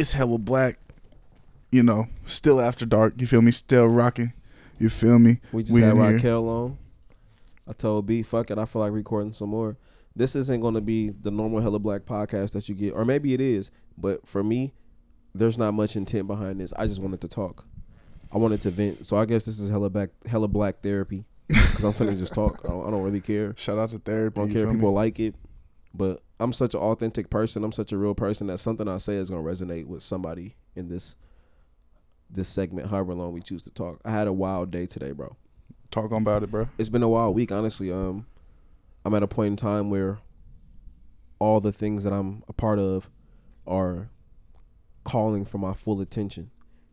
It's hella black. You know, still after dark. You feel me? Still rocking. You feel me? We just We had in here. On. I told B, fuck it, I feel like recording some more. This isn't going to be the normal Hella Black podcast that you get, or maybe it is, but for me, there's not much intent behind this. I just wanted to talk. I wanted to vent. So I guess this is Hella Black, Hella Black therapy, because I'm finna just talk. I don't, I don't really care. Shout out to therapy. I don't care if feel me? people like it, but I'm such an authentic person. I'm such a real person that something I say is gonna resonate with somebody in this this segment, however long we choose to talk. I had a wild day today, bro. Talk on about it, bro. It's been a wild week, honestly. Um, I'm at a point in time where all the things that I'm a part of are calling for my full attention.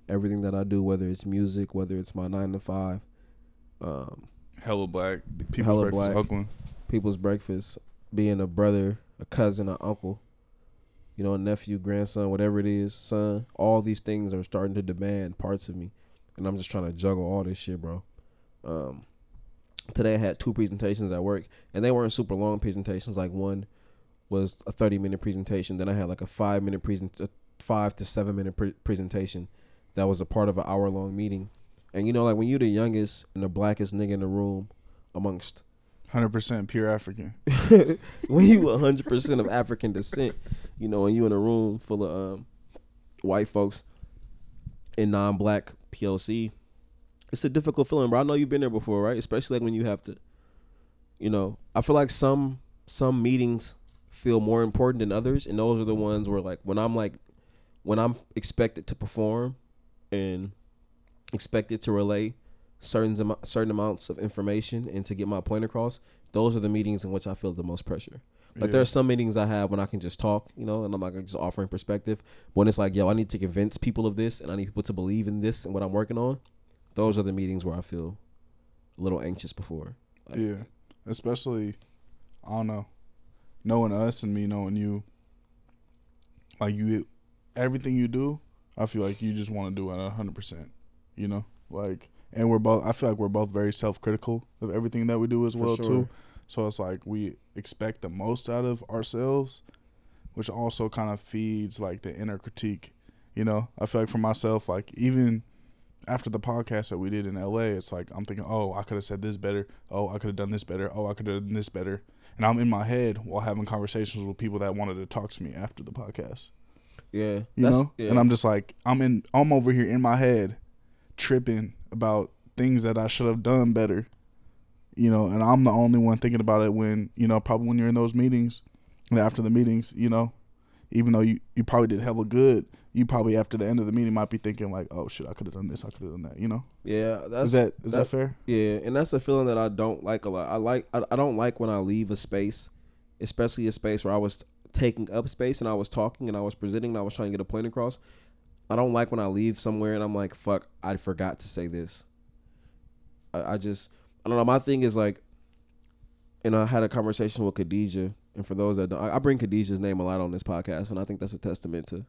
Everything that I do, whether it's music, whether it's my nine to five, um, Hella black. People's Hella breakfast, black. Oakland. people's breakfast, being a brother, a cousin, an uncle, you know, a nephew, grandson, whatever it is, son. All these things are starting to demand parts of me, and I'm just trying to juggle all this shit, bro. Um, today I had two presentations at work, and they weren't super long presentations. Like one was a 30 minute presentation, then I had like a five minute present, five to seven minute pre- presentation that was a part of an hour long meeting. And you know, like when you're the youngest and the blackest nigga in the room amongst Hundred percent pure African. when you 100% of African descent, you know, and you in a room full of um, white folks and non-black POC, it's a difficult feeling, But I know you've been there before, right? Especially like when you have to, you know, I feel like some some meetings feel more important than others, and those are the ones where like when I'm like when I'm expected to perform and expected to relay certain certain amounts of information and to get my point across, those are the meetings in which I feel the most pressure. Like Yeah. there are some meetings I have when I can just talk, you know, and I'm like just offering perspective. But when it's like, yo, I need to convince people of this, and I need people to believe in this and what I'm working on. Those are the meetings where I feel a little anxious before. Like, Yeah, especially I don't know, knowing us and me knowing you. Like you, everything you do, I feel like you just want to do it hundred percent. You know, like, and we're both. I feel like we're both very self critical of everything that we do as For well sure. too. So it's like we expect the most out of ourselves, which also kind of feeds like the inner critique. You know, I feel like for myself, like even after the podcast that we did in LA, it's like I'm thinking, oh, I could have said this better. Oh, I could have done this better. Oh, I could have done this better. And I'm in my head while having conversations with people that wanted to talk to me after the podcast. yeah, You know? yeah. And I'm just like, I'm in I'm over here in my head tripping about things that I should have done better. You know, and I'm the only one thinking about it when, you know, probably when you're in those meetings and after the meetings, you know, even though you, you probably did hella good, you probably after the end of the meeting might be thinking like, oh shit, I could have done this, I could have done that, you know? yeah. That's is that is that, that- fair? Yeah, and that's a feeling that I don't like a lot. I like I, I don't like when I leave a space, especially a space where I was taking up space and I was talking and I was presenting and I was trying to get a point across. I don't like when I leave somewhere and I'm like, fuck, I forgot to say this. I, I just I don't know. My thing is like, and I had a conversation with Khadijah, and for those that don't, I, I bring Khadijah's name a lot on this podcast, and I think that's a testament to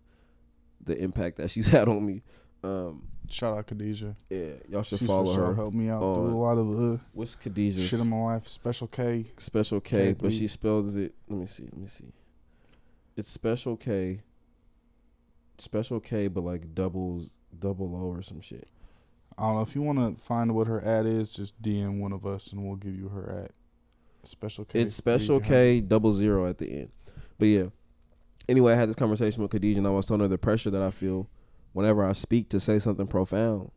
the impact that she's had on me. Um, Shout out Khadijah. yeah, y'all should She's follow for sure her. helped me out on- through a lot of uh, What's Khadijah's shit in my life. Special K. Special K, but K3. she spells it. Let me see. Let me see. It's Special K. Special K, but like doubles, double O or some shit. I don't know if you want to find what her ad is. Just DM one of us and we'll give you her ad. Special K. It's Special K, double zero at the end. But yeah. Anyway, I had this conversation with Khadijah, and I was telling her the pressure that I feel whenever I speak to say something profound.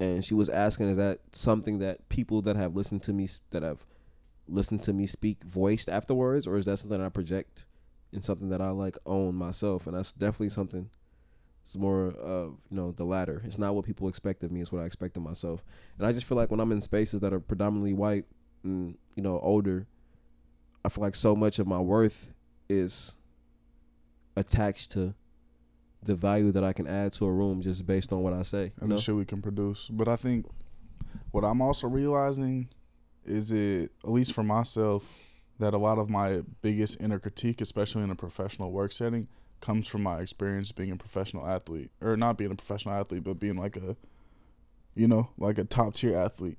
And she was asking, "Is that something that people that have listened to me that have listened to me speak voiced afterwards, or is that something I project and something that I like own myself?" And that's definitely something. It's more of you know the latter. It's not what people expect of me. It's what I expect of myself. And I just feel like when I'm in spaces that are predominantly white and you know older, I feel like so much of my worth is attached to the value that I can add to a room just based on what I say. And know? the shit we can produce. But I think what I'm also realizing is it, at least for myself, that a lot of my biggest inner critique, especially in a professional work setting, comes from my experience being a professional athlete, or not being a professional athlete, but being like a, you know, like a top tier athlete.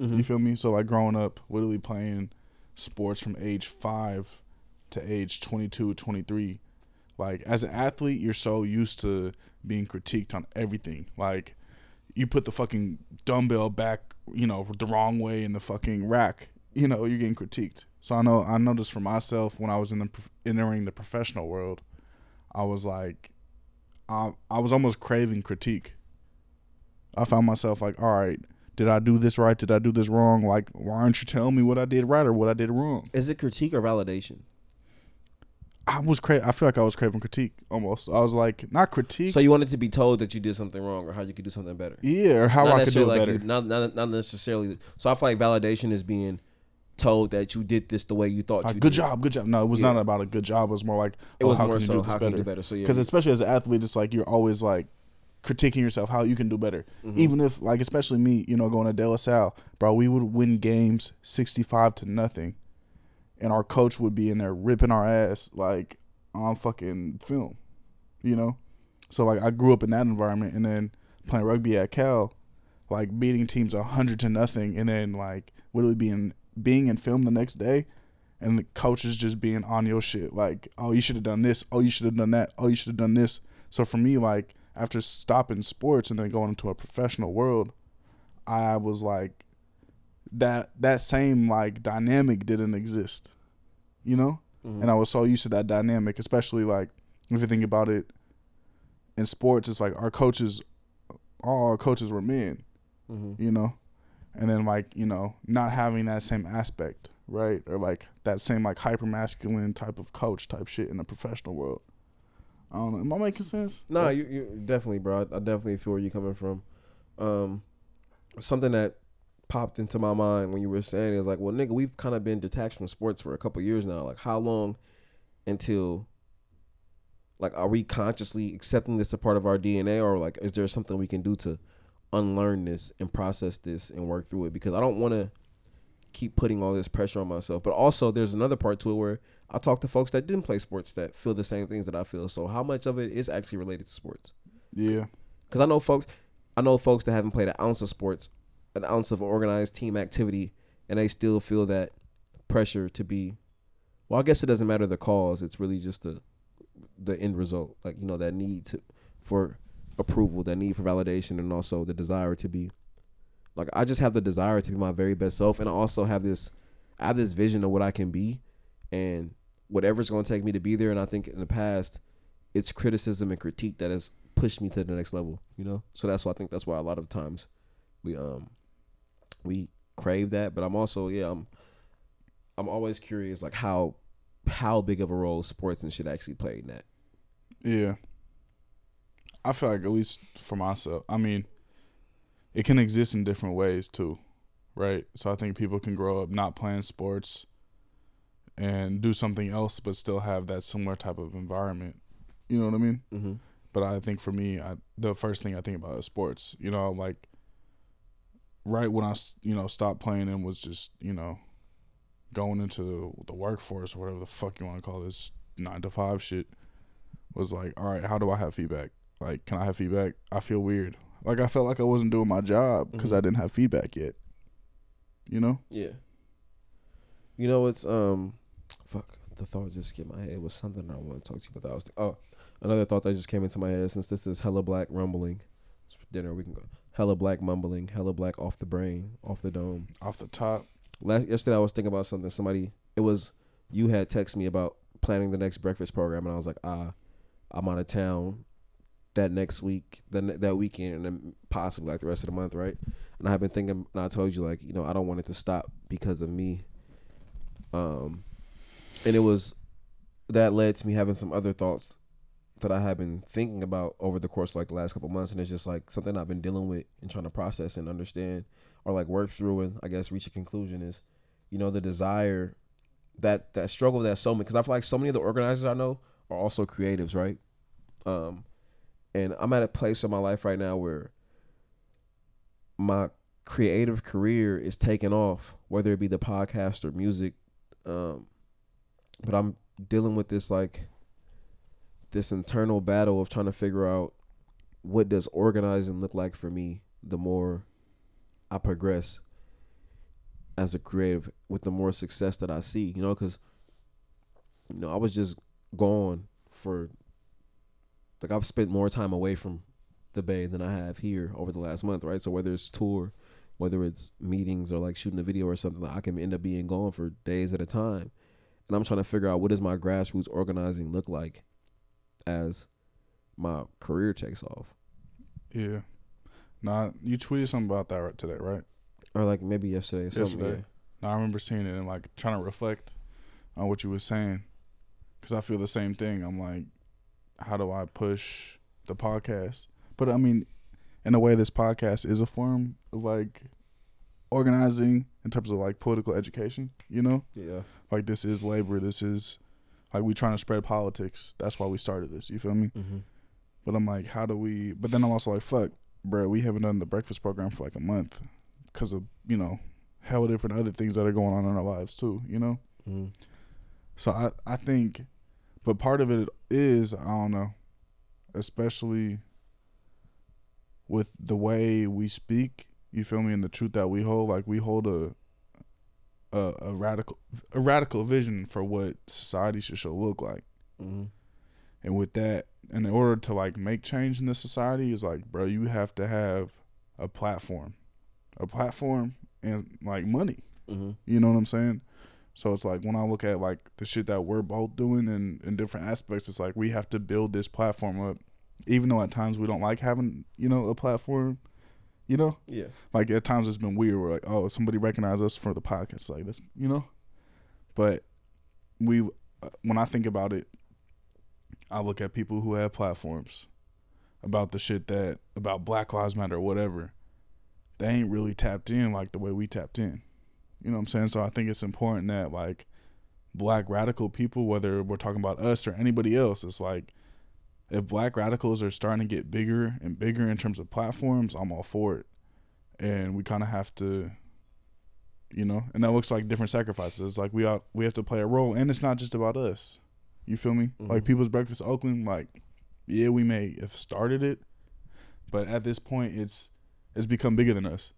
Mhm. You feel me? So like growing up, literally playing sports from age five to age 22, 23, Like as an athlete, you're so used to being critiqued on everything. Like you put the fucking dumbbell back, you know, the wrong way in the fucking rack, you know, you're getting critiqued. So I know I noticed for myself when I was in the entering the professional world, I was like, I I was almost craving critique. I found myself like, all right, did I do this right? Did I do this wrong? Like, why aren't you telling me what I did right or what I did wrong? Is it critique or validation? I was cra- I feel like I was craving critique almost. I was like, not critique. So you wanted to be told that you did something wrong or how you could do something better. yeah, or how not I could do necessarily better. like you, not, not not necessarily. So I feel like validation is being told that you did this the way you thought Like, you good did. job, good job. No, it was Yeah. not about a good job. It was more like, It oh, was how more can you do this how can you better? do better. So yeah, Because especially as an athlete, it's like you're always like critiquing yourself how you can do better. Mm-hmm. Even if like especially me, you know, going to De La Salle, bro, we would win games sixty five to nothing, and our coach would be in there ripping our ass like on fucking film, you know. So like I grew up in that environment, and then playing rugby at Cal, like beating teams hundred to nothing, and then like literally being being in film the next day. And the coach is just being on your shit, like, oh, you should have done this. Oh, you should have done that. Oh, you should have done this. So for me, like after stopping sports and then going into a professional world, I was like that that same like dynamic didn't exist. You know? Mm-hmm. And I was so used to that dynamic, especially like if you think about it in sports, it's like our coaches all our coaches were men, Mhm. you know? And then like, you know, not having that same aspect, right? Or like that same like hyper masculine type of coach type shit in the professional world. I don't know. Am I making sense? No, That's- you, you definitely, bro. I, I definitely feel where you're coming from. Um, something that popped into my mind when you were saying is like, well, nigga, we've kind of been detached from sports for a couple years now. Like, how long until, like, are we consciously accepting this a part of our DNA, or like, is there something we can do to unlearn this and process this and work through it? Because I don't want to keep putting all this pressure on myself. But also, there's another part to it where I talk to folks that didn't play sports that feel the same things that I feel. So, how much of it is actually related to sports? Yeah. Because I know folks, I know folks that haven't played an ounce of sports, an ounce of organized team activity, and they still feel that pressure to be. Well, I guess it doesn't matter the cause. It's really just the the end result. Like you know that need to for approval, that need for validation, and also the desire to be. Like I just have the desire to be my very best self, and I also have this, I have this vision of what I can be, and whatever's going to take me to be there. And I think in the past, it's criticism and critique that has pushed me to the next level. You know, so that's why I think that's why a lot of times we um we crave that. But I'm also yeah I'm I'm always curious like how how big of a role sports and shit actually play in that. Yeah. I feel like at least for myself, I mean, it can exist in different ways too, right? So I think people can grow up not playing sports and do something else, but still have that similar type of environment. You know what I mean? Mm-hmm. But I think for me, I, the first thing I think about is sports. You know, like right when I you know stopped playing and was just you know going into the workforce or whatever the fuck you want to call this nine to five shit was like, all right, how do I have feedback? Like, can I have feedback? I feel weird. Like I felt like I wasn't doing my job because Mhm. I didn't have feedback yet. You know? Yeah. You know it's um, fuck. The thought just skipped my head. It was something I want to talk to you about. That I was oh, another thought that just came into my head. Since this is hella black rumbling, it's for dinner we can go hella black mumbling, hella black off the brain, off the dome. Off the top. Last yesterday I was thinking about something. Somebody it was you had texted me about planning the next breakfast program, and I was like, ah, I'm out of town that next week, the ne- that weekend, and then possibly like the rest of the month, right? And I've been thinking, and I told you like, you know, I don't want it to stop because of me. Um, and it was that led to me having some other thoughts that I have been thinking about over the course of like the last couple months, and it's just like something I've been dealing with and trying to process and understand, or like work through and I guess reach a conclusion is, you know, the desire, that that struggle that so many because I feel like so many of the organizers I know are also creatives, right? Um, and I'm at a place in my life right now where my creative career is taking off, whether it be the podcast or music. Um, but I'm dealing with this like this internal battle of trying to figure out what does organizing look like for me the more I progress as a creative with the more success that I see, you know, cuz you know, I was just gone for like I've spent more time away from the Bay than I have here over the last month, right? So whether it's tour, whether it's meetings or like shooting a video or something, I can end up being gone for days at a time. And I'm trying to figure out what does my grassroots organizing look like as my career takes off. Yeah. Nah, you tweeted something about that right today, right? Or like maybe yesterday. Something, Yesterday. Now I remember seeing it and like trying to reflect on what you were saying, because I feel the same thing. I'm like, how do I push the podcast? But I mean, in a way, this podcast is a form of like organizing in terms of like political education. You know, Yeah. like this is labor. This is like we trying to spread politics. That's why we started this. You feel me? Mm-hmm. But I'm like, how do we? But then I'm also like, fuck, bro, we haven't done the breakfast program for like a month because of you know hell different other things that are going on in our lives too. You know. Mm-hmm. So I I think, but part of it is I don't know, especially with the way we speak. You feel me? And the truth that we hold, like we hold a a, a radical a radical vision for what society should should look like. Mm-hmm. And with that, in order to like make change in the society, is like, bro, you have to have a platform, a platform, and like money. Mm-hmm. You know what I'm saying? So it's like when I look at like the shit that we're both doing in, in different aspects, it's like we have to build this platform up, even though at times we don't like having you know a platform. You know, Yeah. like at times it's been weird. We're like, oh, somebody recognized us for the podcast, like this, you know. But we, uh, when I think about it, I look at people who have platforms about the shit that about Black Lives Matter or whatever. They ain't really tapped in like the way we tapped in. You know what I'm saying? So I think it's important that like black radical people, whether we're talking about us or anybody else, it's like if black radicals are starting to get bigger and bigger in terms of platforms, I'm all for it. And we kind of have to, you know, and that looks like different sacrifices. Like we are, we have to play a role, and it's not just about us. You feel me? Like Mhm. People's Breakfast Oakland, like yeah, we may have started it, but at this point, it's it's become bigger than us.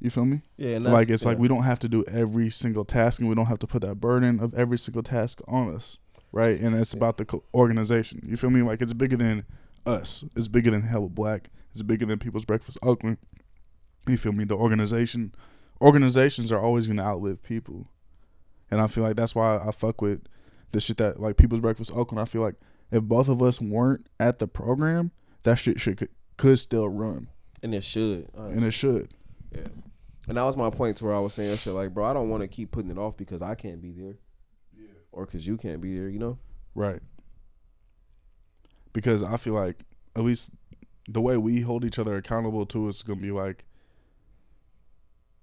You feel me? Yeah. And like it's like we don't have to do every single task and we don't have to put that burden of every single task on us right? And it's Yeah. about the organization. You feel me? Like it's bigger than us. It's bigger than hell black. It's bigger than people's breakfast oakland. You feel me? The organization organizations are always going to outlive people. And i feel like that's why i fuck with the shit that like people's breakfast oakland. I feel like if both of us weren't at the program that shit should could, could still run. And it should. and it should. Yeah. And that was my point to where I was saying shit like, bro, I don't want to keep putting it off because I can't be there. yeah. Or because you can't be there, you know? Right. Because I feel like at least the way we hold each other accountable to is gonna be like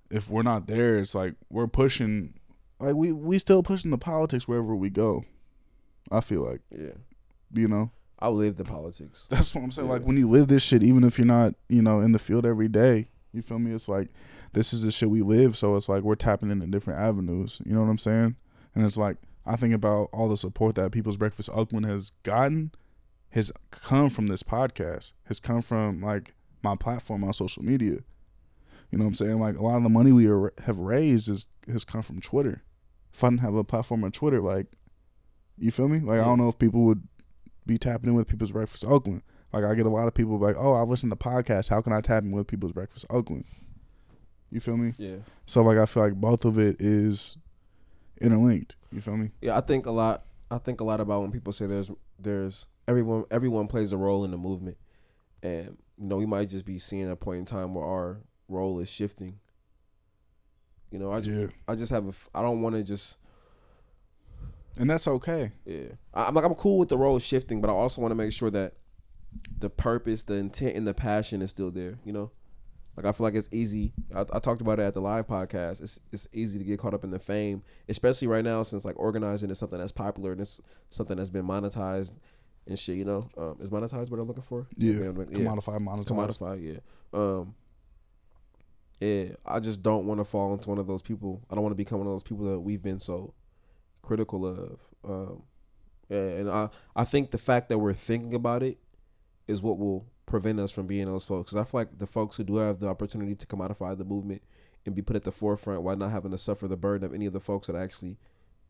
if we're not there, it's like we're pushing like we we still pushing the politics wherever we go. I feel like, Yeah. you know. I live the politics. That's what I'm saying. Yeah. Like when you live this shit, even if you're not, you know, in the field every day, you feel me? It's like this is the shit we live, so it's like we're tapping into different avenues. You know what I'm saying? And it's like I think about all the support that People's Breakfast Oakland has gotten has come from this podcast, has come from like my platform on social media. You know what I'm saying? Like a lot of the money we are, have raised is has come from Twitter. If I didn't have a platform on Twitter, like you feel me? Like I don't know if people would be tapping in with People's Breakfast Oakland. Like I get a lot of people like, "Oh, I listen to podcasts. How can I tap in with People's Breakfast Oakland?" You feel me? Yeah. So like I feel like both of it is interlinked. You feel me? Yeah, I think a lot I think a lot about when people say there's there's everyone everyone plays a role in the movement. And you know, we might just be seeing a point in time where our role is shifting. You know, I just Yeah, I just have a I don't want to just and that's okay. Yeah, I- I'm like I'm cool with the role shifting, but I also want to make sure that the purpose, the intent, and the passion is still there. You know, like I feel like it's easy. I, I talked about it at the live podcast. It's it's easy to get caught up in the fame, especially right now since like organizing is something that's popular and it's something that's been monetized and shit. You know, um, is monetized what I'm looking for? Yeah, yeah. commodified, monetized. Commodified, yeah. Um, yeah, I just don't want to fall into one of those people. I don't want to become one of those people that we've been so critical of. Um, yeah, and I I think the fact that we're thinking about it is what will prevent us from being those folks. Because I feel like the folks who do have the opportunity to commodify the movement and be put at the forefront while not having to suffer the burden of any of the folks that actually,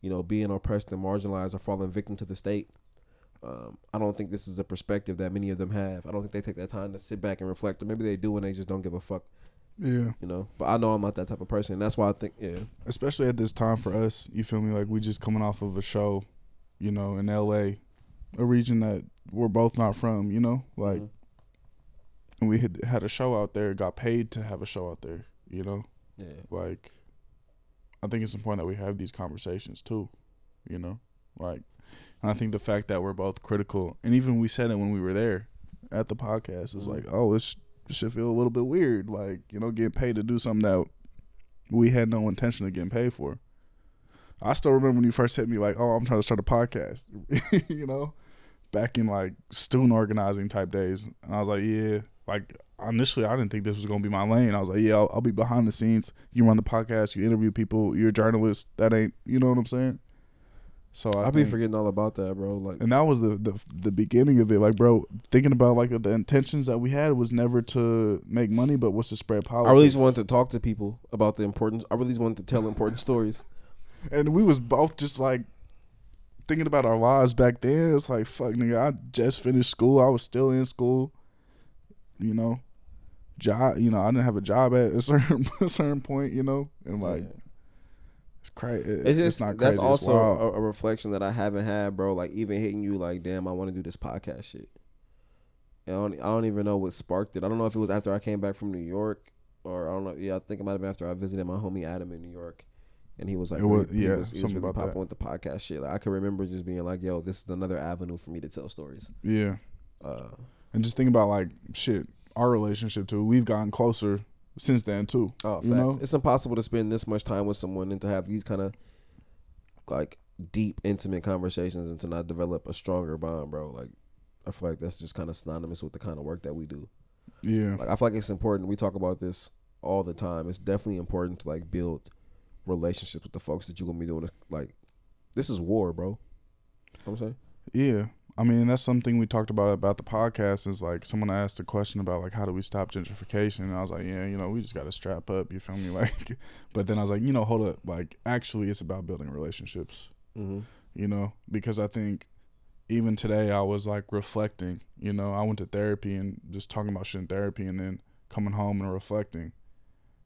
you know, being oppressed and marginalized or falling victim to the state. um, I don't think this is a perspective that many of them have. I don't think they take that time to sit back and reflect, or maybe they do and they just don't give a fuck. Yeah. You know, but I know I'm not that type of person. And that's why I think, yeah, Especially at this time for us, you feel me? Like we just coming off of a show, you know, in L.A., a region that we're both not from. You know, like Mhm. and we had had a show out there, got paid to have a show out there. You know, yeah, like I think it's important that we have these conversations too. You know, like, and I think the fact that we're both critical, and even we said it when we were there at the podcast, is Mhm. like, oh, this, this should feel a little bit weird, like you know, getting paid to do something that we had no intention of getting paid for. I still remember when you first hit me, like, oh, I'm trying to start a podcast, you know, back in like student organizing type days, and I was like, yeah, like initially I didn't think this was gonna be my lane. I was like, yeah, I'll, I'll be behind the scenes. You run the podcast, you interview people, you're a journalist. That ain't, you know what I'm saying? So I I be forgetting all about that, bro. Like, and that was the, the the beginning of it. Like, bro, thinking about like the intentions that we had was never to make money, but was to spread politics. I really just wanted to talk to people about the importance. I really just wanted to tell important stories. and we was both just like thinking about our lives back then. It's like, fuck, nigga, I just finished school. I was still in school. You know, job. You know, I didn't have a job at a certain a certain point. You know, and like Yeah. it's crazy. It's just not that's crazy. it's also a, a reflection that I haven't had, bro. Like even hitting you, like, damn, I want to do this podcast shit. And I don't, I don't even know what sparked it. I don't know if it was after I came back from New York, or I don't know. Yeah, I think it might have been after I visited my homie Adam in New York, and he was like, It was- he yeah, was, he was something really about popping with the podcast shit. Like I can remember just being like, yo, this is another avenue for me to tell stories. yeah. Uh, And just think about like shit, our relationship too. We've gotten closer since then too. Oh, facts. Know? It's impossible to spend this much time with someone and to have these kind of like deep, intimate conversations and to not develop a stronger bond, bro. Like, I feel like that's just kind of synonymous with the kind of work that we do. Yeah. Like, I feel like it's important. We talk about this all the time. It's definitely important to like build relationships with the folks that you're gonna be doing. Like, this is war, bro. You know I'm saying. Yeah. I mean, that's something we talked about about the podcast is like someone asked a question about like how do we stop gentrification and I was like, yeah, you know, we just got to strap up, you feel me? Like but then I was like, you know, hold up. Like actually it's about building relationships, Mm-hmm. you know, because I think even today I was like reflecting, you know, I went to therapy and just talking about shit in therapy and then coming home and reflecting.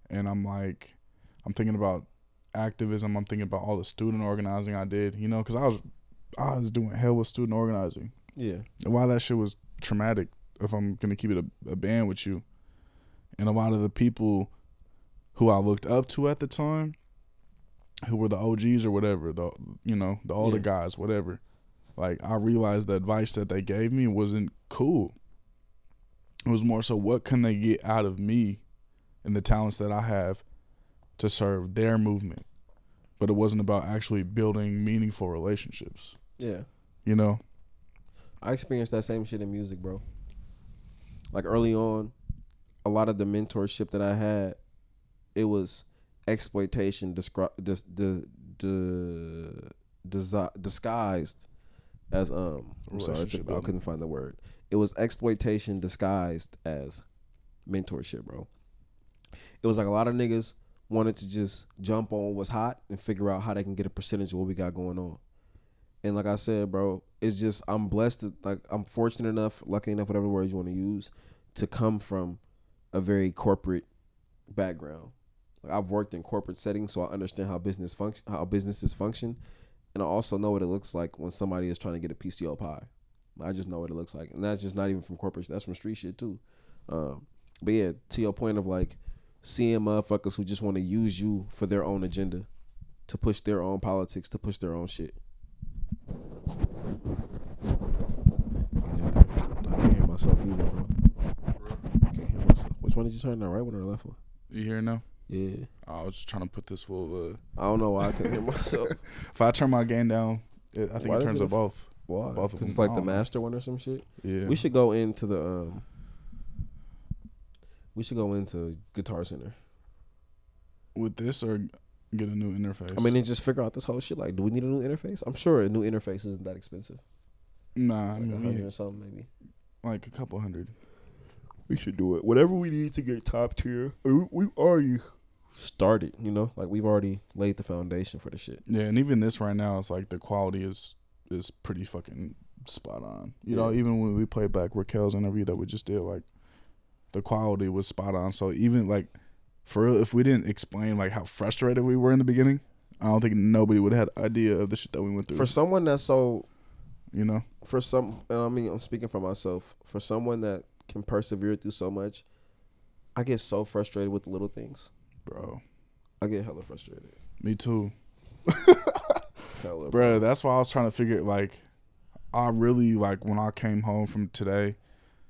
And I'm like I'm thinking about activism, I'm thinking about all the student organizing I did, you know, cuz I was I was doing hell with student organizing. Yeah. And why that shit was traumatic, if I'm gonna keep it a, a band with you. And a lot of the people who I looked up to at the time, who were the OGs or whatever, the you know, the older Yeah. guys, whatever. Like I realized the advice that they gave me wasn't cool. It was more so what can they get out of me and the talents that I have to serve their movement. But it wasn't about actually building meaningful relationships. Yeah. You know? I experienced that same shit in music, bro. Like early on, a lot of the mentorship that I had, it was exploitation descri- dis- the the desi- disguised as um. I'm sorry, I couldn't find the word. It was exploitation disguised as mentorship, bro. It was like a lot of niggas wanted to just jump on what's hot and figure out how they can get a percentage of what we got going on. And like I said, bro, it's just I'm blessed. To, like I'm fortunate enough, lucky enough, whatever words you want to use, to come from a very corporate background. Like I've worked in corporate settings, so I understand how business function, how businesses function, and I also know what it looks like when somebody is trying to get a your pie. I just know what it looks like, and that's just not even from corporate. That's from street shit too. Um, but yeah, to your point of like seeing motherfuckers who just want to use you for their own agenda, to push their own politics, to push their own shit. I can't hear myself either, bro. I can't hear myself. Which one did you turn? The right one or the left one? You hear now? Yeah. I was just trying to put this full. Uh, I don't know why I couldn't hear myself. if I turn my gain down, it, I think Why it turns up both. Why? Both of it's like the master one or some shit. Yeah, We should go into the um. We should go into Guitar Center. with this or get a new interface. I mean, and just figure out this whole shit. Like, do we need a new interface? I'm sure a new interface isn't that expensive. nah, I Like a mean, hundred or something, maybe. like a couple hundred. We should do it. Whatever we need to get top tier. We, we've already started. You know, like we've already laid the foundation for the shit. Yeah, and even this right now, it's like the quality is is pretty fucking spot on. You know, even when we played back Raquel's interview that we just did, like the quality was spot on. So even like for real, if we didn't explain like how frustrated we were in the beginning, I don't think nobody would have had idea of the shit that we went through. For someone that's so, you know, for some, and I mean, I'm speaking for myself. For someone that can persevere through so much, I get so frustrated with the little things. bro. I get hella frustrated. Me too, Hella, bro. That's why I was trying to figure like, I really like when I came home from today,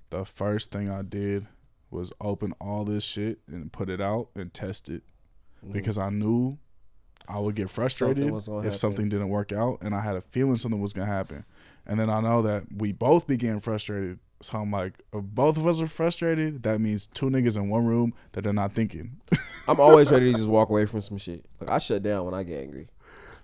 the first thing I did was open all this shit and put it out and test it Mhm. because I knew I would get frustrated Something if happen. something didn't work out, and I had a feeling something was gonna happen. And then I know that we both began frustrated. So I'm like, if both of us are frustrated, that means two niggas in one room that they're not thinking. I'm always ready to just walk away from some shit. Like I shut down when I get angry.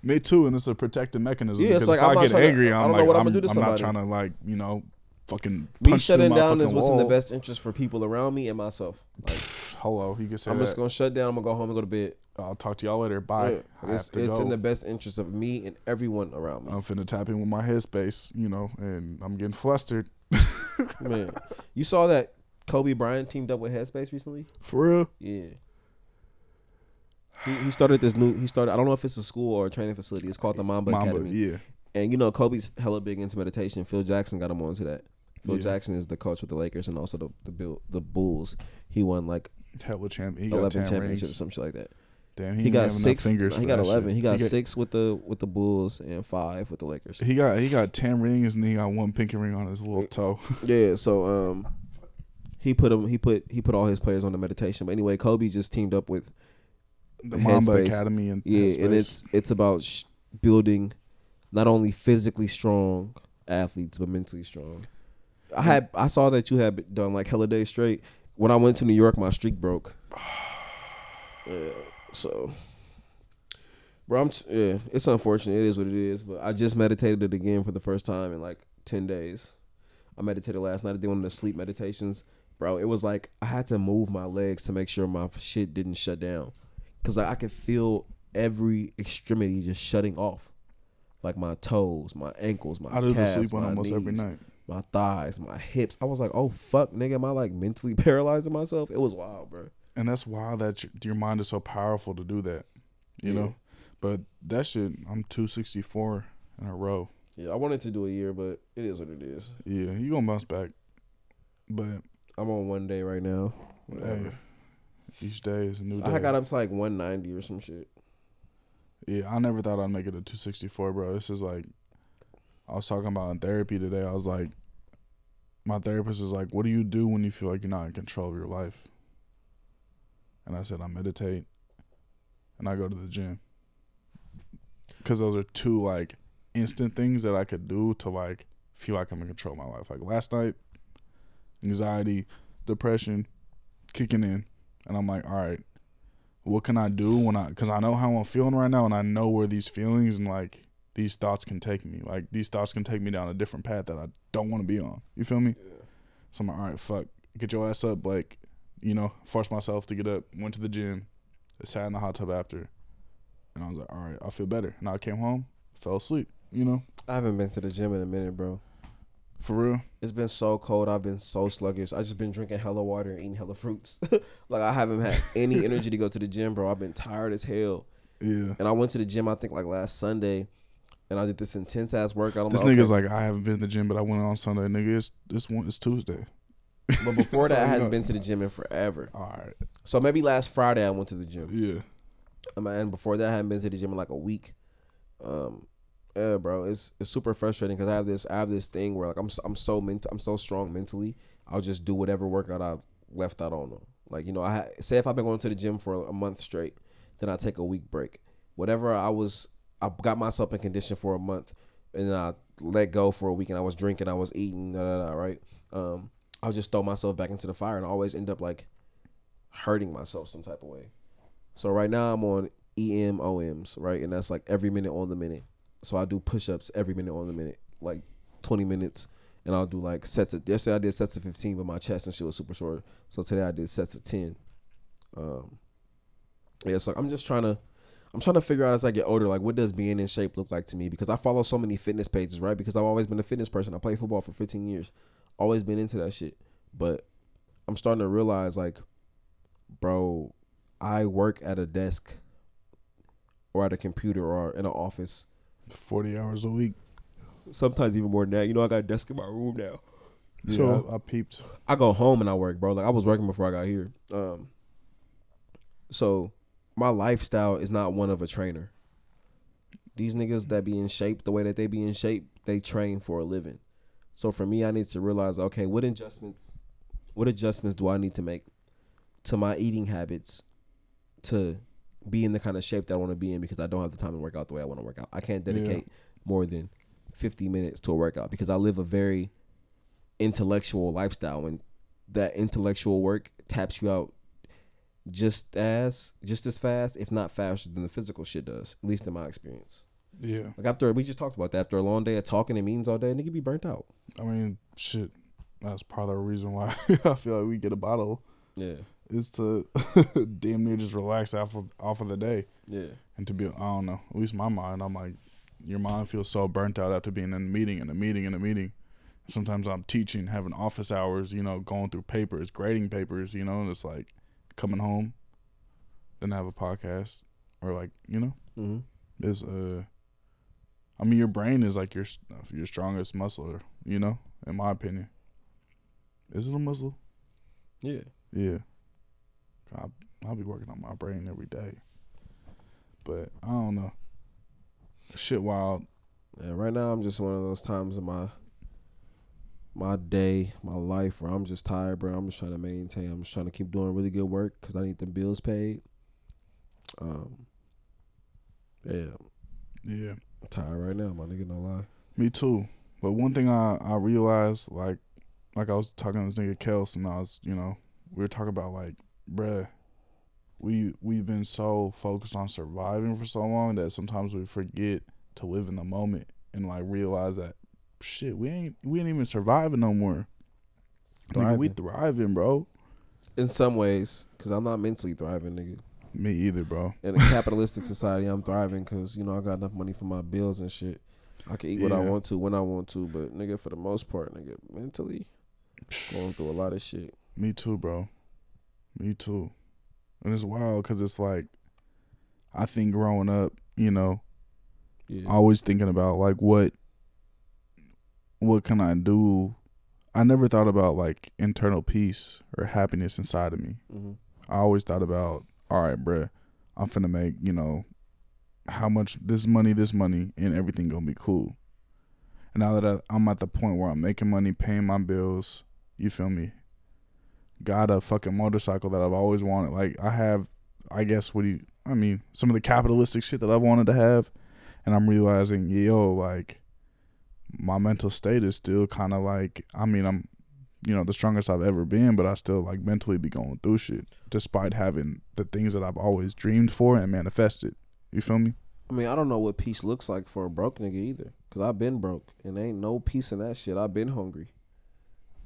Me too, and it's a protective mechanism. Yeah, it's like, if I'm I not get to- angry, I I'm don't know like, what I'm I'm, gonna do to I'm not trying to like, you know, fucking Me shutting down is what's in the best interest for people around me and myself. Like Hello, he can say I'm that. just gonna shut down. I'm gonna go home and go to bed. I'll talk to y'all later. Bye. Yeah, it's it's in the best interest of me and everyone around me. I'm finna tap in with my headspace, you know, and I'm getting flustered. Man, you saw that Kobe Bryant teamed up with Headspace recently? For real. Yeah. He, he started this new. He started. I don't know if it's a school or a training facility. It's called the Mamba, Mamba, Academy. yeah. And you know, Kobe's hella big into meditation. Phil Jackson got him onto that. Phil Yeah. Jackson is the coach with the Lakers and also the the Bill, the Bulls. He won like Hella champ. He eleven 10 championships, some shit like that. Damn, He, he, got didn't have enough six. Fingers he got eleven. shit. He got he six with the with the Bulls and five with the Lakers. He got he got ten rings and he got one pinky ring on his little toe. Yeah, so um, he put him. He put he put all his players on the meditation. But anyway, Kobe just teamed up with The Mamba Headspace. Academy and yeah, and it's it's about sh- building not only physically strong athletes but mentally strong. I had I saw that you had done like hella days straight. When I went to New York, my streak broke. Yeah, so, bro, I'm t- yeah, it's unfortunate. It is what it is. But I just meditated it again for the first time in like ten days. I meditated last night. I did one of the sleep meditations, bro. It was like I had to move my legs to make sure my shit didn't shut down, cause like, I could feel every extremity just shutting off, like my toes, my ankles, my I do the calves, sleep my almost every night. My thighs, my hips. I was like, oh fuck, nigga, am I like mentally paralyzing myself? It was wild, bro. And that's wild that your, your mind is so powerful to do that. You Yeah. know? But that shit, I'm 264 in a row. Yeah, I wanted to do a year, but it is what it is. Yeah, you gonna bounce back. But I'm on one day right now. hey, each day is a new day. I got up to like 190 or some shit. Yeah, I never thought I'd make it to 264, bro. This is like, I was talking about in therapy today. I was like, my therapist is like, what do you do when you feel like you're not in control of your life? And I said, I meditate and I go to the gym. Because those are two like instant things that I could do to like feel like I'm in control of my life. Like last night, anxiety, depression kicking in. And I'm like, all right, what can I do when I because I know how I'm feeling right now and I know where these feelings and like these thoughts can take me. Like these thoughts can take me down a different path that I don't want to be on. You feel me? So I'm like, all right, fuck. Get your ass up, like, you know, force myself to get up, went to the gym, sat in the hot tub after. And I was like, all right, I feel better. And I came home, fell asleep, you know? I haven't been to the gym in a minute, bro. For real. It's been so cold. I've been so sluggish. I just been drinking hella water and eating hella fruits. like I haven't had any energy to go to the gym, bro. I've been tired as hell. Yeah. And I went to the gym I think like last Sunday, and I did this intense ass workout. I'm This like, nigga's okay. like, I haven't been to the gym, but I went on Sunday. Nigga, it's this one it's Tuesday. but before that, I hadn't know. been to the gym in forever. All right. So maybe last Friday I went to the gym. Yeah. Um, and before that, I hadn't been to the gym in like a week. Um, yeah, bro, it's it's super frustrating because I have this I have this thing where like I'm I'm so ment- I'm so strong mentally. I'll just do whatever workout I left out on them. Like you know, I ha- say if I've been going to the gym for a month straight, then I take a week break. Whatever I was, I got myself in condition for a month, and I let go for a week, and I was drinking, I was eating, da da da. Right? Um, I'll just throw myself back into the fire, and I always end up like hurting myself some type of way. So right now I'm on EMOMs, right? And that's like every minute on the minute. So I do push ups every minute on the minute, like 20 minutes. And I'll do like sets of, yesterday I did sets of 15, but my chest and shit was super sore. So today I did sets of 10. Um, yeah, so I'm just trying to, I'm trying to figure out as I get older, like what does being in shape look like to me? Because I follow so many fitness pages, right? Because I've always been a fitness person. I played football for 15 years, always been into that shit. But I'm starting to realize, like, bro, I work at a desk or at a computer or in an office. Forty hours a week. Sometimes even more than that. You know, I got a desk in my room now. Yeah, So- I, I peeped. I go home and I work, bro. Like I was working before I got here. Um, so my lifestyle is not one of a trainer. These niggas that be in shape the way that they be in shape, they train for a living. So for me, I need to realize, okay, what adjustments, what adjustments do I need to make to my eating habits to be in the kind of shape that I want to be in because I don't have the time to work out the way I want to work out. I can't dedicate more than 50 minutes to a workout because I live a very intellectual lifestyle and that intellectual work taps you out just as just as fast if not faster than the physical shit does at least in my experience Yeah, like after we just talked about that after a long day of talking and meetings all day nigga be burnt out I mean, shit. That's part of the reason why I feel like we get a bottle yeah is to damn near just relax off of off of the day yeah and to be. I don't know. At least my mind. I'm like, your mind feels so burnt out after being in a meeting and a meeting and a meeting. Sometimes I'm teaching, having office hours, you know, going through papers, grading papers, you know, and it's like coming home, then have a podcast or like, you know, mm-hmm. is uh I mean your brain is like your your strongest muscle, you know, in my opinion. Is it a muscle? yeah Yeah. I I'll be working on my brain every day. But I don't know. Shit wild. yeah right now i'm just one of those times in my my day my life where i'm just tired bro. I'm just trying to maintain. I'm just trying to keep doing really good work because i need the bills paid. Um yeah. Yeah. I'm tired right now my nigga no lie. Me too. But one thing I, I realized, like like I was talking to this nigga Kels and I was, you know, we were talking about like, bruh, we we've been so focused on surviving for so long that sometimes we forget to live in the moment and like realize that shit, we ain't we ain't even surviving no more. Nigga, we thriving, bro. in some ways because i'm not mentally thriving nigga Me either, bro. in a capitalistic society i'm thriving because you know i got enough money for my bills and shit i can eat what i want to when i want to but nigga for the most part nigga mentally going through a lot of shit Me too, bro. Me too. And it's wild because it's like, I think growing up, you know, yeah always thinking about like what, what can I do? I never thought about like internal peace or happiness inside of me. mm-hmm. I always thought about, all right, bruh, I'm finna make, you know, how much this money, this money, and everything gonna be cool. And now that I, I'm at the point where I'm making money, paying my bills, you feel me? Got a fucking motorcycle that I've always wanted. Like I have, I guess what do you? I mean, some of the capitalistic shit that I've wanted to have, and I'm realizing, yo, like my mental state is still kind of like. I mean, I'm you know the strongest I've ever been, but I still like mentally be going through shit despite having the things that I've always dreamed for and manifested. You feel me? I mean, I don't know what peace looks like for a broke nigga either. Cause I've been broke and ain't no peace in that shit. I've been hungry.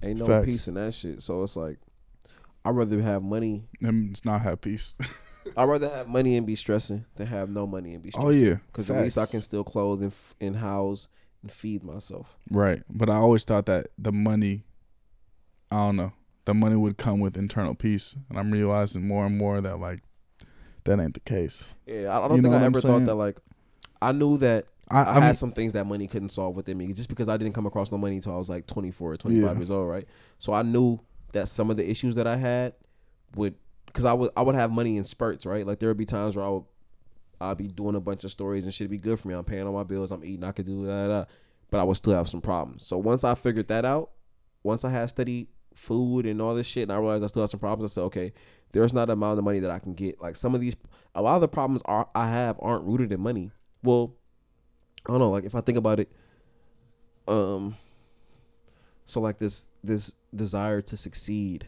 Ain't no Facts. peace in that shit. So it's like, I'd rather have money. And not have peace. I'd rather have money and be stressing than have no money and be stressing. oh yeah, Cause at least I can still clothe and, f- and house and feed myself. right. But I always thought that the money, I don't know, the money would come with internal peace, and I'm realizing more and more that like that ain't the case. Yeah, I, don't You think I ever thought that like, I knew that I, I, I had mean, some things that money couldn't solve within me just because I didn't come across no money until I was like 24 or 25 Yeah. years old, right? So I knew that some of the issues that I had would because I would I would have money in spurts, right? Like there would be times where I would I'd be doing a bunch of stories and shit be good for me. I'm paying all my bills, I'm eating, I could do that, but I would still have some problems. So once I figured that out, once I had steady food and all this shit, and I realized I still have some problems, I said, okay, there's not amount of money that I can get. Like some of these, a lot of the problems are I have aren't rooted in money. Well, I don't know. Like if I think about it, um, so like this this desire to succeed,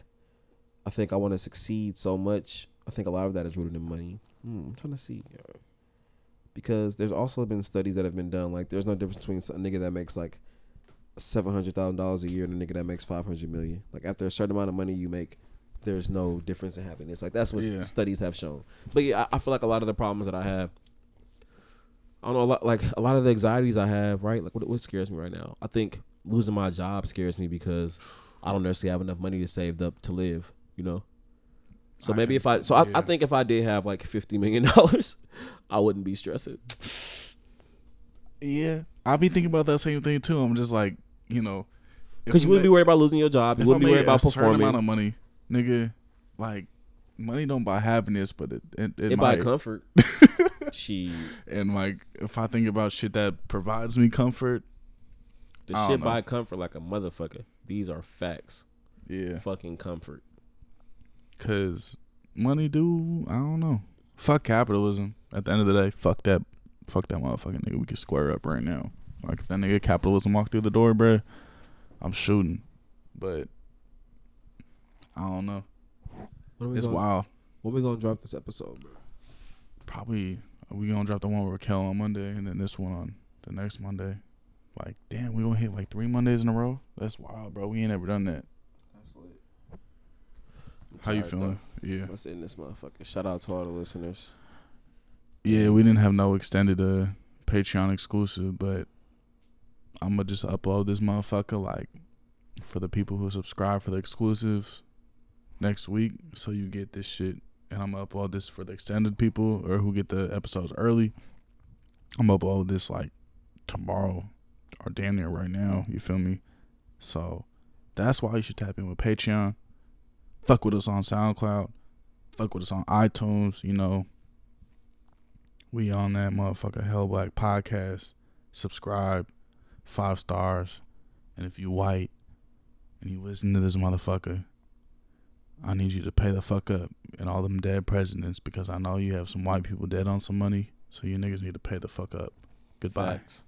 I think I want to succeed so much. I think a lot of that is rooted in money. Hmm, I'm trying to see. Because there's also been studies that have been done. Like there's no difference between a nigga that makes like seven hundred thousand dollars a year and a nigga that makes five hundred million. Like after a certain amount of money you make, there's no difference in happiness. Like that's what Yeah. studies have shown. But yeah, I, I feel like a lot of the problems that I have I don't know. A lot, like a lot of the anxieties I have, right? Like what, what scares me right now? I think losing my job scares me because I don't necessarily have enough money to save up to live. You know. So I maybe if I, so I, yeah. I think if I did have like fifty million dollars, I wouldn't be stressing. Yeah, I'll be thinking about that same thing too. I'm just like, you know, Because you wouldn't be worried about losing your job. You wouldn't be worried about a certain amount of money, nigga. Like, money don't buy happiness, but it it, it, It buy comfort. she and like, if I think about shit that provides me comfort, the shit know. buy comfort like a motherfucker. These are facts. yeah, Fucking comfort. Cause money do. I don't know. Fuck capitalism. At the end of the day, fuck that. Fuck that motherfucking nigga. We can square up right now. Like if that nigga capitalism walk through the door, bruh, I'm shooting. But I don't know. When are we It's gonna, wild. When we gonna drop this episode, bro? Probably we gonna drop the one with Raquel on Monday, and then this one on the next Monday. Like, damn, we gonna hit like three Mondays in a row. That's wild, bro. We ain't ever done that. How you feeling? Yeah, though. Let's end this motherfucker. Shout out to all the listeners. yeah. We didn't have no extended uh Patreon exclusive, but I'm gonna just upload this motherfucker like for the people who subscribe for the exclusives next week, so you get this shit. And I'm gonna upload this for the extended people or who get the episodes early. I'm gonna upload this like tomorrow or damn near right now. You feel me? So that's why you should tap in with Patreon. Fuck with us on SoundCloud. Fuck with us on iTunes. You know, we on that motherfucker Hella Black podcast. Subscribe, five stars, and if you white and you listen to this motherfucker, I need you to pay the fuck up and all them dead presidents because I know you have some white people dead on some money. So you niggas need to pay the fuck up. Goodbye. Facts.